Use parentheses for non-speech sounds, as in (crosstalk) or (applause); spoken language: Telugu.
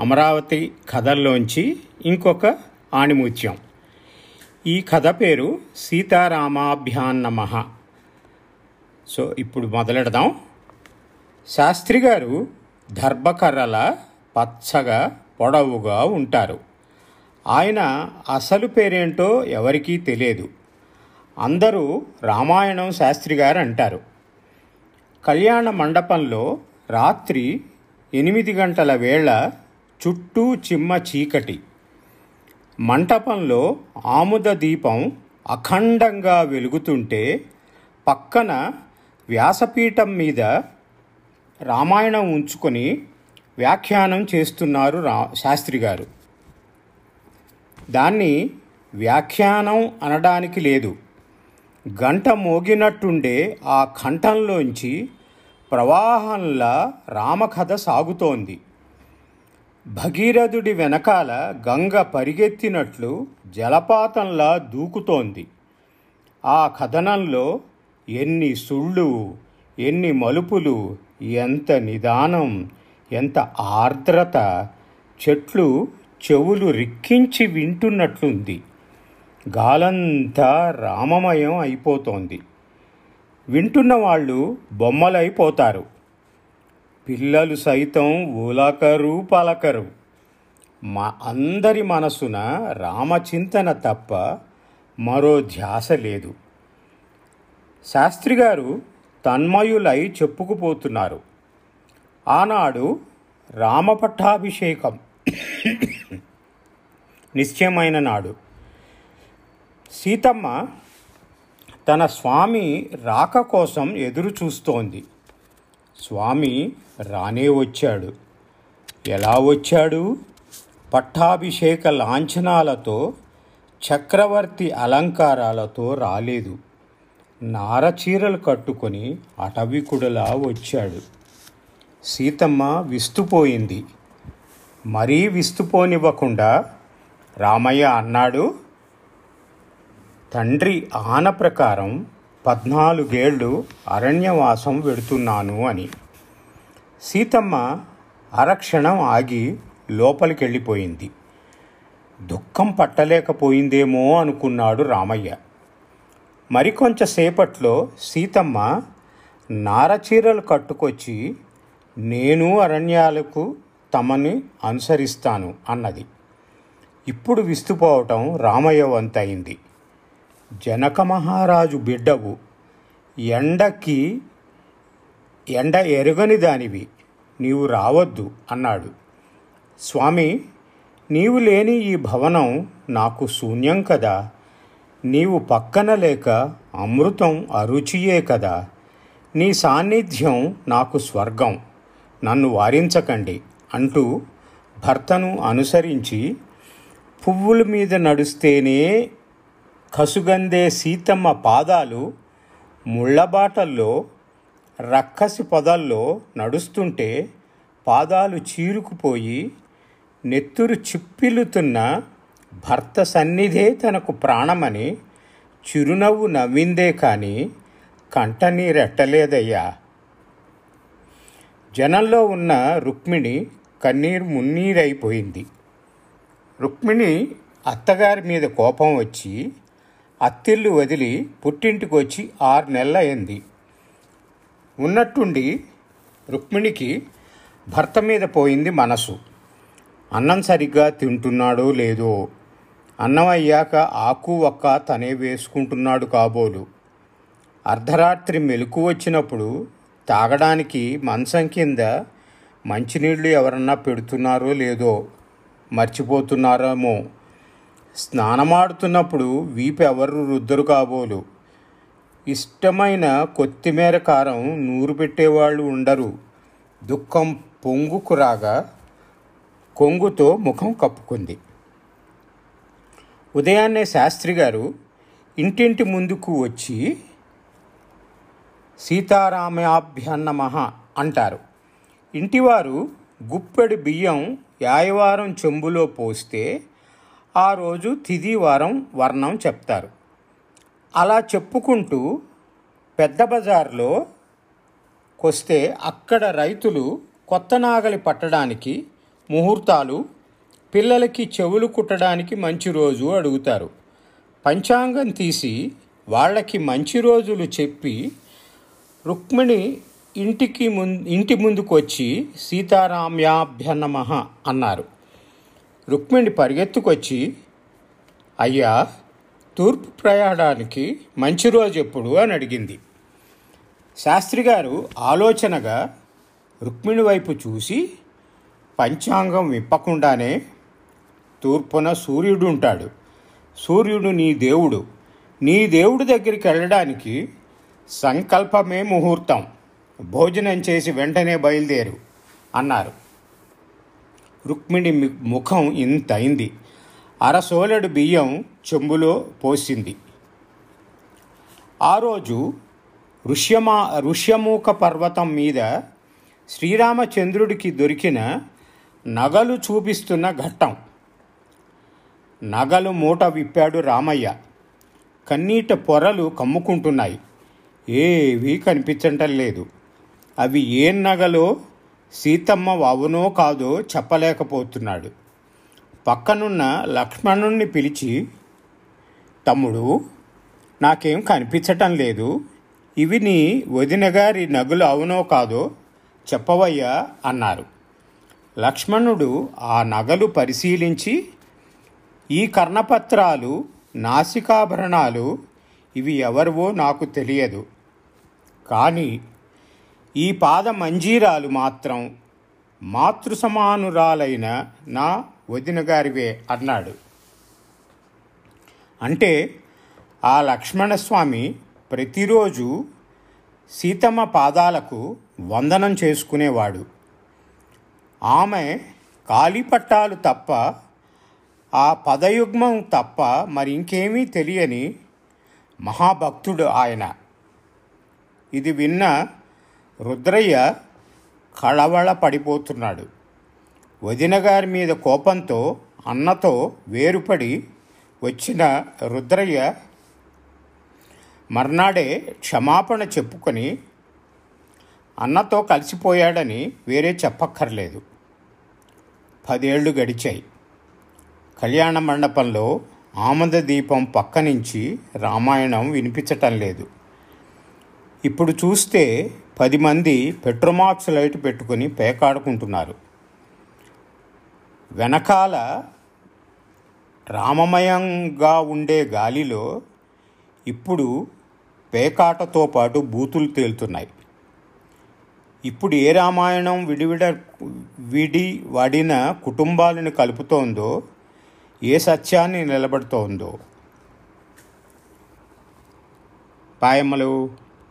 అమరావతి కథల్లోంచి ఇంకొక ఆణిముత్యం. ఈ కథ పేరు సీతారామాభ్యాన్నమ. సో ఇప్పుడు మొదలెడదాం. శాస్త్రి గారు దర్భకర్రల పచ్చగా పొడవుగా ఉంటారు. ఆయన అసలు పేరేంటో ఎవరికీ తెలియదు. అందరూ రామాయణం శాస్త్రి గారు అంటారు కళ్యాణ మండపంలో రాత్రి ఎనిమిది గంటల వేళ చుట్టూ చిమ్మ చీకటి. మంటపంలో ఆముద దీపం అఖండంగా వెలుగుతుంటే పక్కన వ్యాసపీఠం మీద రామాయణం ఉంచుకొని వ్యాఖ్యానం చేస్తున్నారు రా శాస్త్రి గారు. దాన్ని వ్యాఖ్యానం అనడానికి లేదు. గంట మోగినట్టుండే ఆ కంఠంలోంచి ప్రవాహంలా రామకథ సాగుతోంది. భగీరథుడి వెనకాల గంగ పరిగెత్తినట్లు జలపాతంలా దూకుతోంది. ఆ కథనంలో ఎన్ని సుళ్ళు ఎన్ని మలుపులు ఎంత నిదానం ఎంత ఆర్ద్రత చెట్లు చెవులు రిక్కించి వింటున్నట్లుంది. గాలంతా రామమయం అయిపోతోంది. వింటున్న వాళ్ళు బొమ్మలైపోతారు. పిల్లలు సైతం ఊలకరు పలకరు. మా అందరి మనసున రామచింతన తప్ప మరో ధ్యాస లేదు. శాస్త్రి గారు తన్మయులై చెప్పుకుపోతున్నారు. ఆనాడు రామపట్టాభిషేకం (coughs) నిశ్చయమైన నాడు. సీతమ్మ తన స్వామి రాక కోసం ఎదురు చూస్తోంది స్వామి రానే వచ్చాడు. ఎలా వచ్చాడు? పట్టాభిషేక లాంఛనాలతో చక్రవర్తి అలంకారాలతో రాలేదు. నారచీరలు కట్టుకొని అటవికుడలా వచ్చాడు. సీతమ్మ విస్తుపోయింది. మరీ విస్తుపోనివ్వకుండా రామయ్య అన్నాడు తండ్రి ఆన ప్రకారం పద్నాలుగేళ్ళు అరణ్యవాసం వెడుతున్నాను అని. సీతమ్మ అరక్షణం ఆగి లోపలికెళ్ళిపోయింది. దుఃఖం పట్టలేకపోయిందేమో అనుకున్నాడు రామయ్య. మరికొంచెంసేపట్లో సీతమ్మ నారచీరలు కట్టుకొచ్చి నేను అరణ్యాలకు తమని అనుసరిస్తాను అన్నది. ఇప్పుడు విస్తుపోవటం రామయ్య వంతయింది. జనక మహారాజు బిడ్డవు. ఎండకి ఎండ ఎరుగని దానివి. నీవు రావద్దు అన్నాడు. స్వామి నీవు లేని ఈ భవనం నాకు శూన్యం కదా. నీవు పక్కన లేక అమృతం అరుచియే కదా. నీ సాన్నిధ్యం నాకు స్వర్గం. నన్ను వారించకండి అంటూ భర్తను అనుసరించి పువ్వుల మీద నడుస్తేనే కసుగందే సీతమ్మ పాదాలు ముళ్ళబాటల్లో రక్కసి పొదల్లో నడుస్తుంటే పాదాలు చీరుకుపోయి నెత్తురు చిప్పిల్లుతున్న భర్త సన్నిధే తనకు ప్రాణమని చిరునవ్వు నవ్విందే కానీ కంటనీరెట్టలేదయ్యా జనంలో ఉన్న రుక్మిణి కన్నీరు మున్నీరైపోయింది. రుక్మిణి అత్తగారి మీద కోపం వచ్చి అత్తిల్లు వదిలి పుట్టింటికి వచ్చి ఆరు నెలలైంది ఉన్నట్టుండి రుక్మిణికి భర్త మీద పోయింది మనసు. అన్నం సరిగ్గా తింటున్నాడో లేదో అన్నం అయ్యాక ఆకు ఒక్క తనే వేసుకుంటున్నాడు కాబోలు. అర్ధరాత్రి మెలకు వచ్చినప్పుడు తాగడానికి మంచం కింద మంచినీళ్ళు ఎవరన్నా పెడుతున్నారో లేదో మర్చిపోతున్నారేమో స్నానమాడుతున్నప్పుడు వీపు ఎవరు రుద్దరు కాబోలు. ఇష్టమైన కొత్తిమీర కారం నూరు పెట్టేవాళ్ళు ఉండరు. దుఃఖం పొంగుకు రాగా కొంగుతో ముఖం కప్పుకుంది. ఉదయాన్నే శాస్త్రి గారు ఇంటింటి ముందుకు వచ్చి సీతారామాభ్యన్నమః అంటారు. ఇంటివారు గుప్పెడు బియ్యం యాయవారం చెంబులో పోస్తే ఆ రోజు తిది వారం వర్ణం చెప్తారు. అలా చెప్పుకుంటూ పెద్ద బజార్లో కొస్తే అక్కడ రైతులు కొత్త నాగలి పట్టడానికి ముహూర్తాలు పిల్లలకి చెవులు కుట్టడానికి మంచి రోజు అడుగుతారు. పంచాంగం తీసి వాళ్ళకి మంచి రోజులు చెప్పి రుక్మిణి ఇంటికి ముందు ఇంటి ముందుకు వచ్చి సీతారామ్యాభ్యనమ అన్నారు. రుక్మిణి పరిగెత్తుకొచ్చి అయ్యా తూర్పు ప్రయాణానికి మంచి రోజు ఎప్పుడు? అని అడిగింది. శాస్త్రి గారు ఆలోచనగా రుక్మిణి వైపు చూసి పంచాంగం విప్పకుండానే తూర్పున సూర్యుడు ఉంటాడు. సూర్యుడు నీ దేవుడు. నీ దేవుడి దగ్గరికి వెళ్ళడానికి సంకల్పమే ముహూర్తం. భోజనం చేసి వెంటనే బయలుదేరు అన్నారు. రుక్మిణి ముఖం ఇంతైంది అయింది అరసోలెడు బియ్యం చెంబులో పోసింది. ఆ రోజు ఋష్యమా ఋష్యమూక పర్వతం మీద శ్రీరామచంద్రుడికి దొరికిన నగలు చూపిస్తున్న ఘట్టం. నగలు మూట విప్పాడు రామయ్య. కన్నీట పొరలు కమ్ముకుంటున్నాయి. ఏవీ కనిపించటం లేదు. అవి ఏం నగలో? సీతమ్మ అవునో కాదో చెప్పలేకపోతున్నాడు. పక్కనున్న లక్ష్మణుణ్ణి పిలిచి తమ్ముడు నాకేం కనిపించటం లేదు. ఇవి నీ వదిన గారి నగులు అవునో కాదో చెప్పవయ్యా అన్నారు. లక్ష్మణుడు ఆ నగలు పరిశీలించి ఈ కర్ణపత్రాలు నాసికాభరణాలు ఇవి ఎవరివో నాకు తెలియదు. కానీ ఈ పాద మంజీరాలు మాత్రం మాతృ సమానురాలైన నా వదిన గారివే అన్నాడు. అంటే ఆ లక్ష్మణస్వామి ప్రతిరోజు సీతమ్మ పాదాలకు వందనం చేసుకునేవాడు. ఆమె కాలిపట్టాలు తప్ప ఆ పదయుగ్మం తప్ప మరి ఇంకేమీ తెలియని మహాభక్తుడు ఆయన. ఇది విన్న రుద్రయ్య కళవళ పడిపోతున్నాడు వదినగారి మీద కోపంతో అన్నతో వేరుపడి వచ్చిన రుద్రయ్య మర్నాడే క్షమాపణ చెప్పుకొని అన్నతో కలిసిపోయాడని వేరే చెప్పక్కర్లేదు. పదేళ్ళు గడిచాయి. కళ్యాణ మండపంలో ఆమంద దీపం పక్క నుంచి రామాయణం వినిపించటం లేదు. ఇప్పుడు చూస్తే పది మంది పెట్రోమాక్స్ లైట్ పెట్టుకొని పేకాడుకుంటున్నారు. వెనకాల రామమయంగా ఉండే గాలిలో ఇప్పుడు పేకాటతో పాటు బూతులు తేలుతున్నాయి. ఇప్పుడు ఏ రామాయణం విడివిడ విడి వడిన కుటుంబాలను కలుపుతోందో ఏ సత్యాన్ని నిలబడుతోందో. పాయమ్మలు